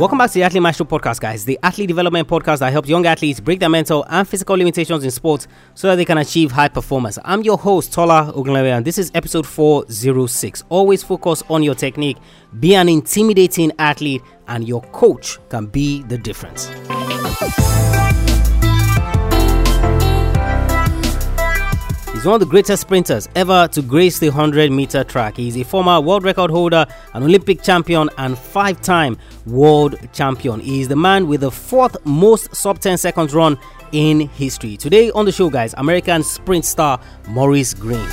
Welcome back to the Athlete Maestro podcast, guys. The athlete development podcast that helps young athletes break their mental and physical limitations in sports so that they can achieve high performance. I'm your host, Tola Ogunlewe, and this is episode 406. Always focus on your technique, be an intimidating athlete, and your coach can be the difference. He's one of the greatest sprinters ever to grace the 100 meter track. He's a former world record holder, an Olympic champion, and five time world champion. He is the man with the fourth most sub 10 seconds run in history. Today on the show, guys, American sprint star Maurice Greene.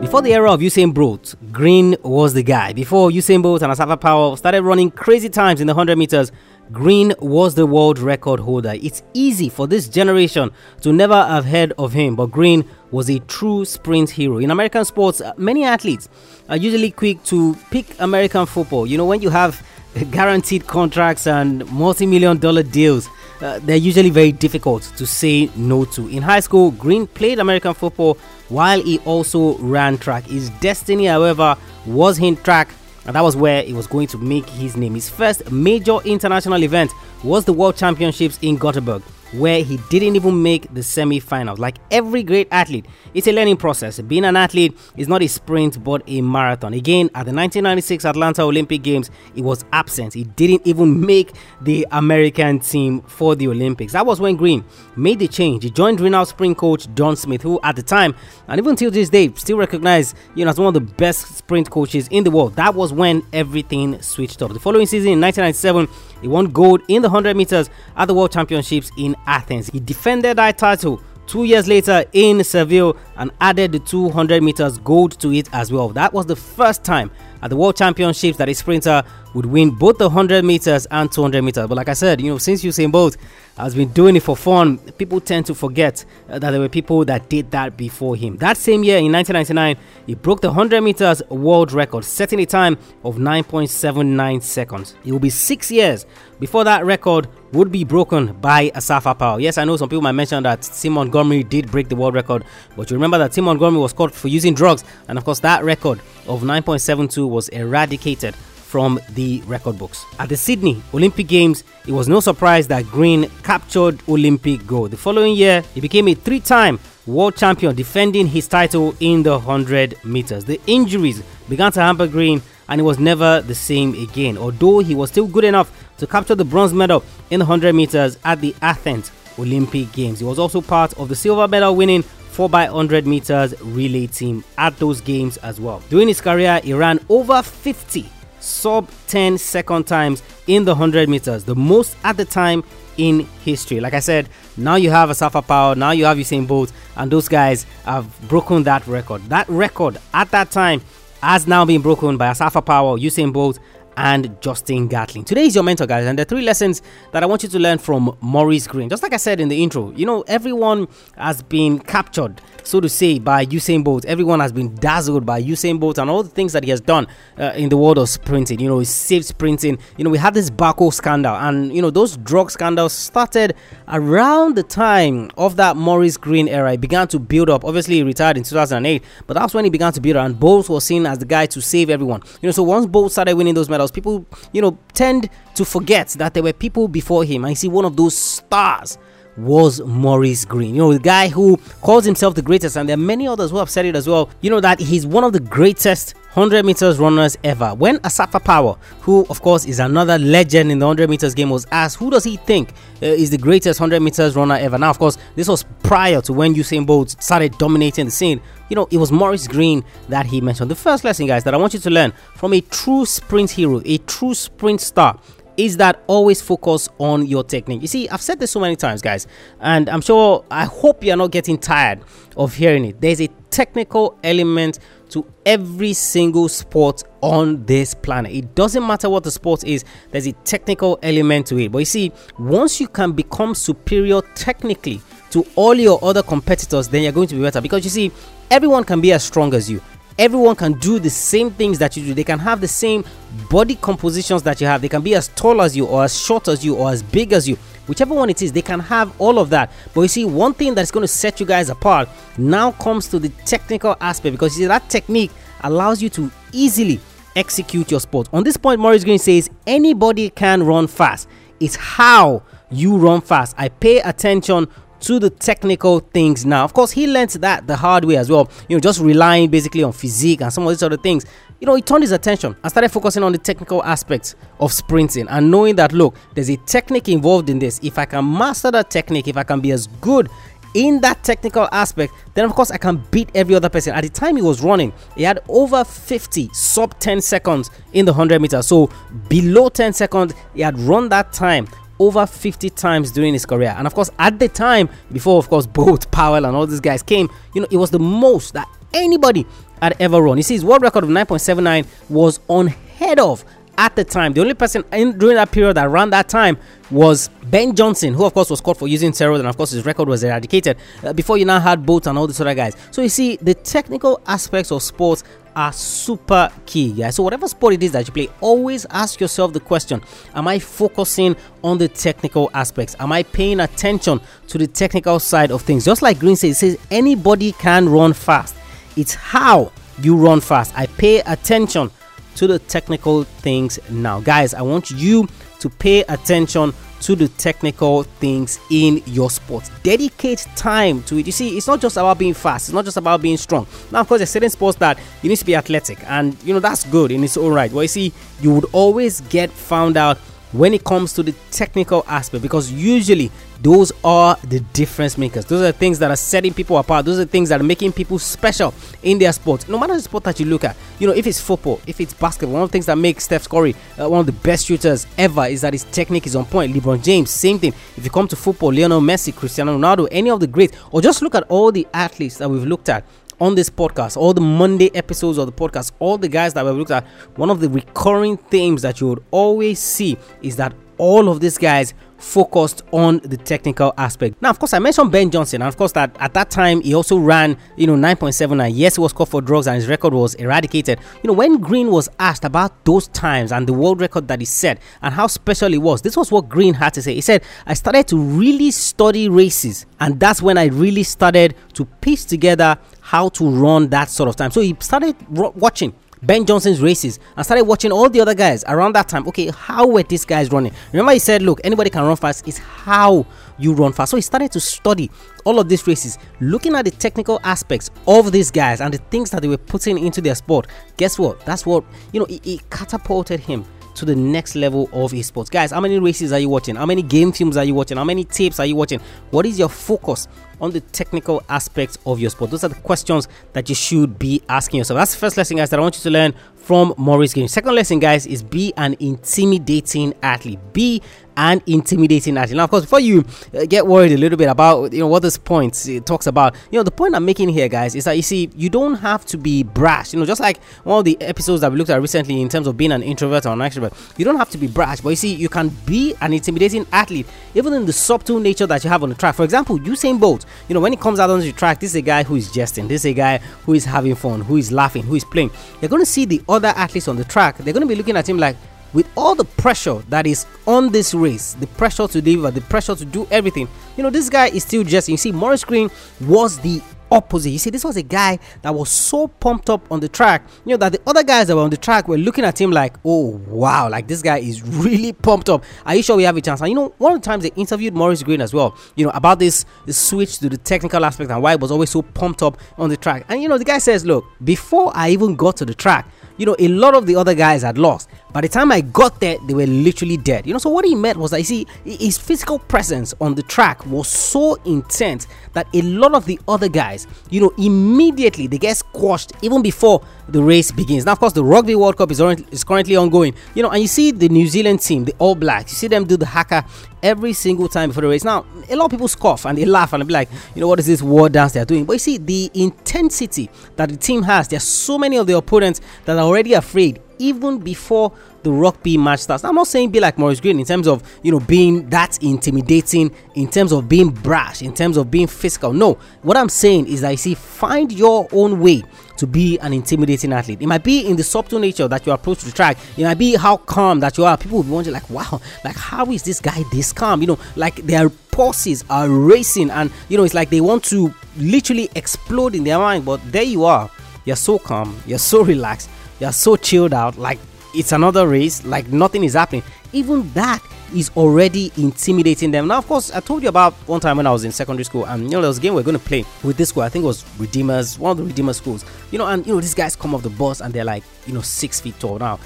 Before the era of Usain Bolt, Greene was the guy. Before Usain Bolt and Asafa Powell started running crazy times in the 100 meters, Greene was the world record holder. It's easy for this generation to never have heard of him, but Greene was a true sprint hero. In American sports, uh, many athletes are usually quick to pick American football. You know, when you have guaranteed contracts and multi million dollar deals, uh, they're usually very difficult to say no to. In high school, Greene played American football while he also ran track. His destiny, however, was in track and that was where he was going to make his name. His first major international event was the World Championships in Gothenburg where he didn't even make the semi-finals. Like every great athlete, it's a learning process. Being an athlete is not a sprint but a marathon. Again, at the 1996 Atlanta Olympic Games, he was absent. He didn't even make the American team for the Olympics. That was when Greene made the change. He joined renowned sprint coach John Smith, who at the time and even till this day still recognized you know as one of the best sprint coaches in the world. That was when everything switched up. The following season in 1997 he won gold in the 100 meters at the World Championships in Athens. He defended that title two years later in Seville and added the 200 meters gold to it as well. That was the first time at the World Championships that a sprinter would win both the 100 meters and 200 meters. But like I said, you know, since Usain Bolt has been doing it for fun, people tend to forget uh, that there were people that did that before him. That same year in 1999, he broke the 100 meters world record, setting a time of 9.79 seconds. It will be six years before that record would be broken by Asafa Powell. Yes, I know some people might mention that Tim Montgomery did break the world record, but you remember that Tim Montgomery was caught for using drugs, and of course, that record of 9.72 was eradicated from the record books. At the Sydney Olympic Games, it was no surprise that Greene captured Olympic gold. The following year, he became a three time world champion, defending his title in the 100 meters. The injuries began to hamper Greene and he was never the same again. Although he was still good enough to capture the bronze medal in the 100 meters at the Athens Olympic Games. He was also part of the silver medal winning 4x100 meters relay team at those games as well. During his career, he ran over 50 sub 10 second times in the 100 meters, the most at the time in history. Like I said, now you have Asafa Powell, now you have Usain Bolt, and those guys have broken that record. That record at that time has now been broken by Asafa Powell, Usain Bolt, and Justin Gatlin. Today is your mentor, guys, and the three lessons that I want you to learn from Maurice Greene. Just like I said in the intro, you know, everyone has been captured, so to say, by Usain Bolt. Everyone has been dazzled by Usain Bolt and all the things that he has done uh, in the world of sprinting. You know, he saved sprinting. You know, we had this BALCO scandal, and you know, those drug scandals started around the time of that Maurice Greene era. He began to build up. Obviously, he retired in 2008, but that's when he began to build up, and Bolt was seen as the guy to save everyone. You know, so once Bolt started winning those medals, medals, people, you know, tend to forget that there were people before him. I see one of those stars was Maurice Greene. You know, the guy who calls himself the greatest, and there are many others who have said it as well. You know, that he's one of the greatest 100 meters runners ever. When Asafa Powell, who of course is another legend in the 100 meters game, was asked who does he think uh, is the greatest 100 meters runner ever. Now, of course, this was prior to when Usain Bolt started dominating the scene. You know, it was Maurice Greene that he mentioned. The first lesson, guys, that I want you to learn from a true sprint hero, a true sprint star is that always focus on your technique. You see, I've said this so many times, guys, and I'm sure I hope you're not getting tired of hearing it. There's a technical element to every single sport on this planet. It doesn't matter what the sport is, there's a technical element to it. But you see, once you can become superior technically to all your other competitors, then you're going to be better because you see, everyone can be as strong as you everyone can do the same things that you do. They can have the same body compositions that you have. They can be as tall as you, or as short as you, or as big as you. whichever one it is, they can have all of that. But you see, one thing that's going to set you guys apart now comes to the technical aspect because see, that technique allows you to easily execute your sport. On this point, Maurice Greene says anybody can run fast. It's how you run fast. I pay attention to the technical things now. Of course, he learned that the hard way as well. You know, just relying basically on physique and some of these other things. You know, he turned his attention and started focusing on the technical aspects of sprinting and knowing that look, there's a technique involved in this. If I can master that technique, if I can be as good in that technical aspect, then of course I can beat every other person. At the time he was running, he had over 50 sub 10 seconds in the 100 meters. So below 10 seconds, he had run that time over 50 times during his career. And of course, at the time, before of course Bolt Powell, and all these guys came, you know, it was the most that anybody had ever run. You see, his world record of 9.79 was unheard of at the time. The only person in during that period around that time was Ben Johnson, who of course was caught for using steroids, and of course his record was eradicated. Uh, before you now had Bolt and all these other guys. So you see, the technical aspects of sports are super key guys so whatever sport it is that you play always ask yourself the question am i focusing on the technical aspects am i paying attention to the technical side of things just like Greene says says anybody can run fast it's how you run fast i pay attention to the technical things now guys i want you to pay attention to the technical things in your sport. Dedicate time to it. You see, it's not just about being fast, it's not just about being strong. Now, of course, there's certain sports that you need to be athletic, and you know that's good in its own right. But you see, you would always get found out when it comes to the technical aspect because usually those are the difference makers. Those are things that are setting people apart. Those are things that are making people special in their sport no matter the sport that you look at you know if it's football if it's basketball one of the things that makes steph curry uh, one of the best shooters ever is that his technique is on point. Lebron james same thing. If you come to football lionel messi cristiano ronaldo any of the greats or just look at all the athletes that we've looked at on this podcast, all the Monday episodes of the podcast, all the guys that we've looked at, one of the recurring themes that you would always see is that all of these guys focused on the technical aspect. Now, of course, I mentioned Ben Johnson, and of course, that at that time he also ran, you know, 9.79. Yes, he was caught for drugs and his record was eradicated. You know, when Greene was asked about those times and the world record that he set and how special it was, this was what Greene had to say. He said, I started to really study races, and that's when I really started to piece together how to run that sort of time. So he started watching Ben Johnson's races and started watching all the other guys around that time. Okay, how were these guys running? Remember, he said, Look, anybody can run fast, it's how you run fast. So he started to study all of these races, looking at the technical aspects of these guys and the things that they were putting into their sport. Guess what? That's what, you know, it, it catapulted him to the next level of esports. Guys, how many races are you watching? How many game films are you watching? How many tapes are you watching? What is your focus on the technical aspects of your sport? Those are the questions that you should be asking yourself. That's the first lesson, guys, that I want you to learn from Maurice Greene. Second lesson, guys, is be an intimidating athlete. Be an intimidating athlete. Now, of course, before you uh, get worried a little bit about you know what this point it talks about, you know the point I'm making here, guys, is that you see you don't have to be brash. You know, just like one of the episodes that we looked at recently in terms of being an introvert or an extrovert, you don't have to be brash, but you see you can be an intimidating athlete even in the subtle nature that you have on the track. For example, Usain Bolt. You know, when he comes out on the track, this is a guy who is jesting. This is a guy who is having fun, who is laughing, who is playing. You're going to see the other athletes on the track. They're going to be looking at him like, with all the pressure that is on this race, the pressure to deliver, the pressure to do everything, you know, this guy is still just. You see, Maurice Greene was the opposite. You see, this was a guy that was so pumped up on the track, you know, that the other guys that were on the track were looking at him like, oh, wow, like this guy is really pumped up. Are you sure we have a chance? And you know, one of the times they interviewed Maurice Greene as well, you know, about this, this switch to the technical aspect and why he was always so pumped up on the track. And you know, the guy says, look, before I even got to the track, you know, a lot of the other guys had lost. By the time I got there, they were literally dead. You know, so what he meant was that you see, his physical presence on the track was so intense that a lot of the other guys, you know, immediately they get squashed even before the race begins. Now, of course, the Rugby World Cup is, is currently ongoing, you know, and you see the New Zealand team, the All Blacks, you see them do the haka every single time before the race. Now, a lot of people scoff and they laugh and they be like, you know, what is this war dance they're doing? But you see, the intensity that the team has, there's so many of the opponents that are already afraid even before the rugby match starts. I'm not saying be like Maurice Greene in terms of you know being that intimidating, in terms of being brash, in terms of being physical. No, what I'm saying is that you see, find your own way to be an intimidating athlete. It might be in the subtle nature that you approach the track. It might be how calm that you are. People will be wondering, like, wow, like how is this guy this calm? You know, like their pulses are racing, and you know, it's like they want to literally explode in their mind. But there you are. You're so calm. You're so relaxed. You're so chilled out. Like it's another race. Like nothing is happening. Even that is already intimidating them. Now, of course, I told you about one time when I was in secondary school, and you know, there was a game we are going to play with this school. I think it was Redeemers, one of the Redeemer schools. You know, and you know, these guys come off the bus and they're like, you know, six feet tall. Now,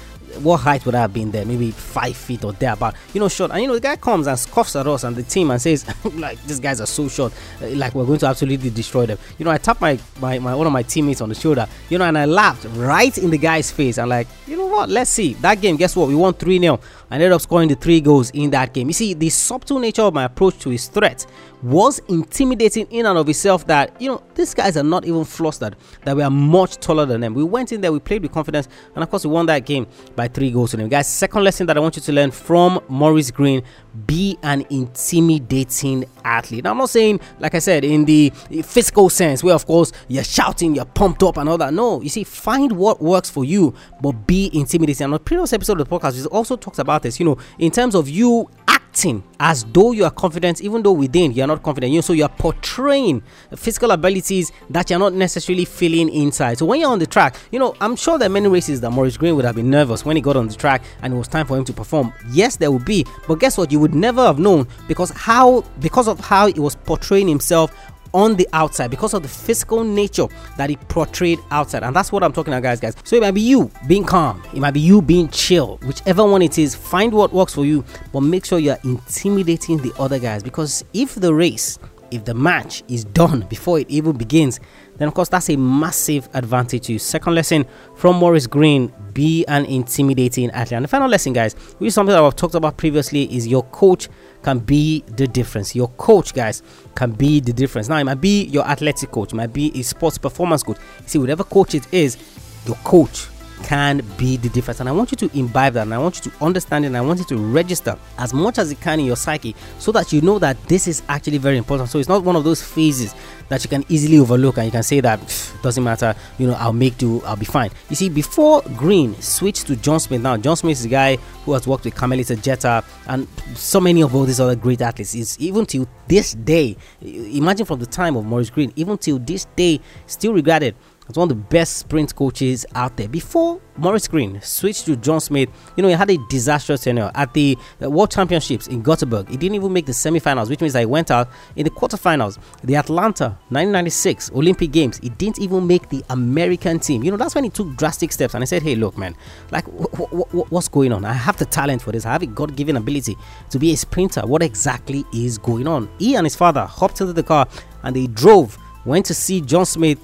what height would I have been there? Maybe five feet or thereabout. You know, short. And you know, the guy comes and scoffs at us and the team and says, like, these guys are so short. Uh, like, we're going to absolutely destroy them. You know, I tapped my, my, my one of my teammates on the shoulder, you know, and I laughed right in the guy's face. I'm like, you know what? Let's see. That game, guess what? We won 3 0. I ended up scoring the three goals in that game. You see, the subtle nature of my approach to his threat was intimidating in and of itself that, you know, these guys are not even flustered, that we are much taller than them. We went in there, we played with confidence, and of course, we won that game by three goals to them. Guys, second lesson that I want you to learn from Maurice Greene be an intimidating athlete. Now, I'm not saying, like I said, in the physical sense, where of course you're shouting, you're pumped up, and all that. No, you see, find what works for you, but be intimidating. On the previous episode of the podcast, we also talked about this, you know, in terms of you acting as though you are confident, even though within you're not confident. You know, so you're portraying physical abilities that you're not necessarily feeling inside. So when you're on the track, you know, I'm sure there are many races that Maurice Greene would have been nervous when he got on the track and it was time for him to perform. Yes, there would be, but guess what? You would never have known because how because of how he was portraying himself on the outside because of the physical nature that he portrayed outside. And that's what I'm talking about, guys, guys. So it might be you being calm, it might be you being chill, whichever one it is, find what works for you, but make sure you're intimidating the other guys because if the race if the match is done before it even begins, then of course that's a massive advantage to you. Second lesson from Maurice Greene be an intimidating athlete. And the final lesson, guys, which is something that I've talked about previously, is your coach can be the difference. Your coach, guys, can be the difference. Now, it might be your athletic coach, it might be a sports performance coach. See, whatever coach it is, your coach can be the difference. And I want you to imbibe that and I want you to understand it and I want you to register as much as it can in your psyche so that you know that this is actually very important. So it's not one of those phases that you can easily overlook and you can say that doesn't matter, you know, I'll make do, I'll be fine. You see, before Greene switched to John Smith, now John Smith is a guy who has worked with Carmelita Jeter and so many of all these other great athletes. Is even till this day, imagine from the time of Maurice Greene, even till this day, still regarded as one of the best sprint coaches out there. Before Maurice Greene switched to John Smith, you know, he had a disastrous tenure at the uh, World Championships in Gothenburg. He didn't even make the semifinals, which means that he went out in the quarterfinals. The Atlanta 1996 Olympic Games, he didn't even make the American team. You know, that's when he took drastic steps and he said, hey, look, man, like, what's going on? I have the talent for this. I have a God given ability to be a sprinter. What exactly is going on? He and his father hopped into the car and they drove, went to see John Smith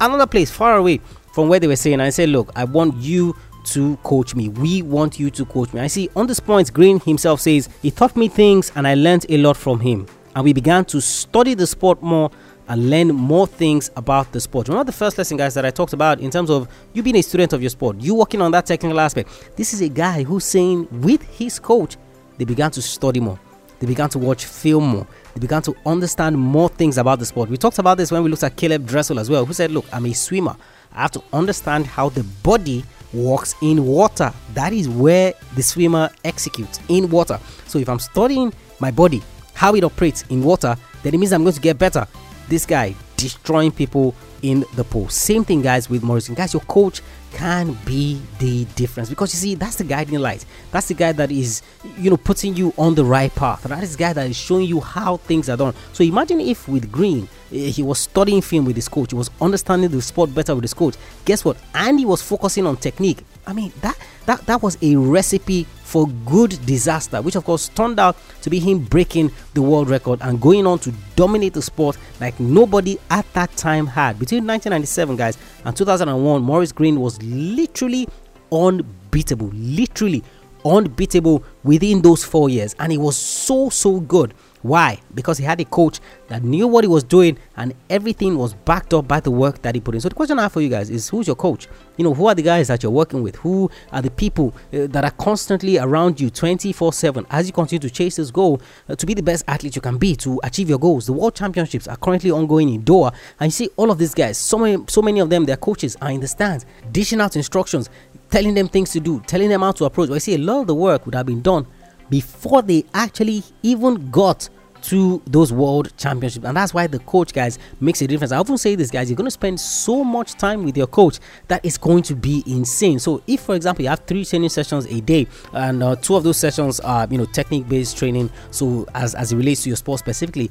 another place far away from where they were saying. I said, Look, I want you to coach me. We want you to coach me. I see on this point, Greene himself says, He taught me things and I learned a lot from him. And we began to study the sport more and learn more things about the sport. Remember the first lesson, guys, that I talked about in terms of you being a student of your sport, you working on that technical aspect. This is a guy who's saying with his coach, they began to study more. They began to watch film more they began to understand more things about the sport. We talked about this when we looked at Caeleb Dressel as well, who said, Look, I'm a swimmer. I have to understand how the body works in water. That is where the swimmer executes in water. So if I'm studying my body, how it operates in water, then it means I'm going to get better. This guy destroying people in the pool. Same thing, guys, with Morrison. Guys, your coach can be the difference because you see, that's the guiding light. That's the guy that is, you know, putting you on the right path. That is the guy that is showing you how things are done. So imagine if with Greene, eh, he was studying film with his coach, he was understanding the sport better with his coach. Guess what? And he was focusing on technique. I mean, that that that was a recipe for good disaster, which of course turned out to be him breaking the world record and going on to dominate the sport like nobody at that time had. Between 1997, guys, and 2001, Maurice Greene was literally unbeatable, literally unbeatable within those four years, and he was so so good Why? Because he had a coach that knew what he was doing and everything was backed up by the work that he put in. So the question I have for you guys is who's your coach? You know, who are the guys that you're working with? Who are the people uh, that are constantly around you 24/7 as you continue to chase this goal uh, to be the best athlete you can be to achieve your goals? The World Championships are currently ongoing in Doha and you see all of these guys, so many so many of them their coaches are in the stands dishing out instructions, telling them things to do, telling them how to approach. Well, I see a lot of the work would have been done before they actually even got to those world championships. And that's why the coach guys makes a difference. I often say this guys you're going to spend so much time with your coach that it's going to be insane. So if for example you have three training sessions a day and uh, two of those sessions are you know technique based training so as as it relates to your sport specifically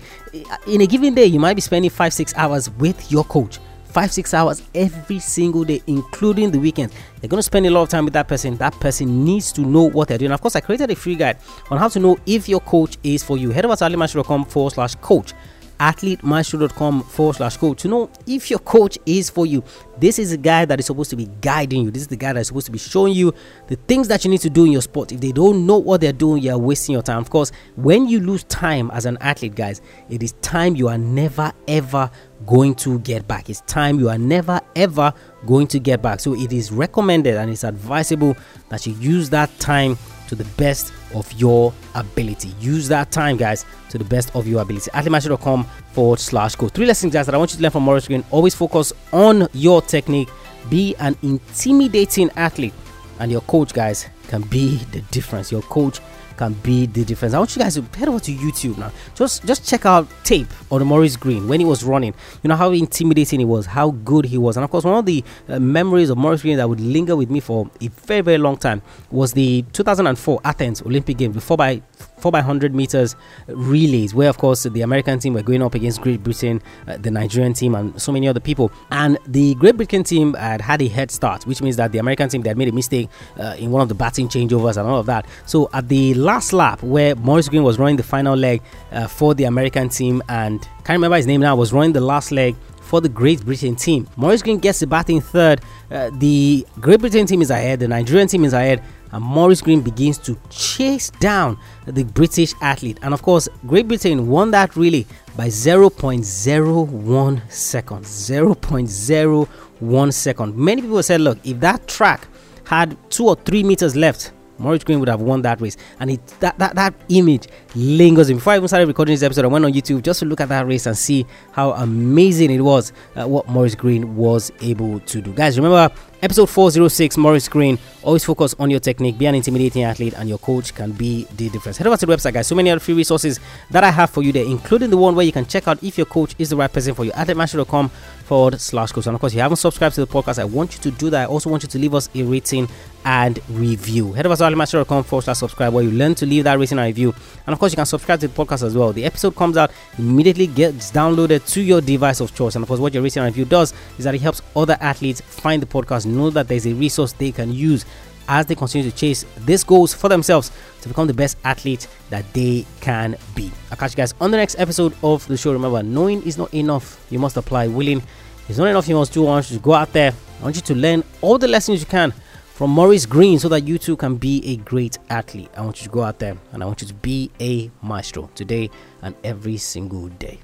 in a given day you might be spending five six hours with your coach five six hours every single day including the weekends they're going to spend a lot of time with that person. That person needs to know what they're doing. Of course i created a free guide on how to know if your coach is for you. Head over to athletemaestro.com forward slash coach athletemaestro.com forward slash coach to know if your coach is for you. This is a guy that is supposed to be guiding you. This is the guy that is supposed to be showing you the things that you need to do in your sport. If they don't know what they're doing, you're wasting your time. Of course, when you lose time as an athlete, guys, it is time you are never ever going to get back. It's time you are never ever going to get back. So it is recommended and it's advisable that you use that time to the best of your ability. Use that time, guys, to the best of your ability. athletemaestro.com forward slash go. Three lessons, guys, that I want you to learn from Maurice Greene. Always focus on your technique. Be an intimidating athlete. And your coach, guys, can be the difference. Your coach can be the difference. I want you guys to head over to YouTube now. Just just check out tape on Maurice Greene when he was running. You know how intimidating he was, how good he was, and of course one of the uh, memories of Maurice Greene that would linger with me for a very very long time was the 2004 Athens Olympic Games, 4 by 4 by 100 meters relays, where of course the American team were going up against Great Britain, uh, the Nigerian team, and so many other people. And the Great Britain team had had a head start, which means that the American team they had made a mistake uh, in one of the baton changeovers and all of that. So at the last lap, where Maurice Greene was running the final leg uh, for the American team, and can't remember his name now, was running the last leg for the Great Britain team. Maurice Greene gets the baton third. Uh, the Great Britain team is ahead. The Nigerian team is ahead and Maurice Greene begins to chase down the British athlete. And of course, Great Britain won that relay by 0.01 seconds. 0.01 second. Many people said, look, if that track had two or three meters left, Maurice Greene would have won that race. And it that, that, that image lingers. Before I even started recording this episode, I went on YouTube just to look at that race and see how amazing it was uh, what Maurice Greene was able to do. Guys, remember Episode 406 Maurice Greene. Always focus on your technique, be an intimidating athlete, and your coach can be the difference. Head over to the website, guys. So many other free resources that I have for you there, including the one where you can check out if your coach is the right person for you. Athletemaestro.com forward slash coach. And of course, if you haven't subscribed to the podcast, I want you to do that. I also want you to leave us a rating and review. Head over to athletemaestro.com forward slash subscribe where you learn to leave that rating and review. And of course, you can subscribe to the podcast as well. The episode comes out, immediately gets downloaded to your device of choice. And of course, what your rating and review does is that it helps other athletes find the podcast know that there's a resource they can use as they continue to chase these goals for themselves to become the best athlete that they can be. I'll catch you guys on the next episode of the show. Remember, knowing is not enough. You must apply. Willing is not enough. You must do. I want you to go out there. I want you to learn all the lessons you can from Maurice Greene so that you too can be a great athlete. I want you to go out there and I want you to be a maestro today and every single day.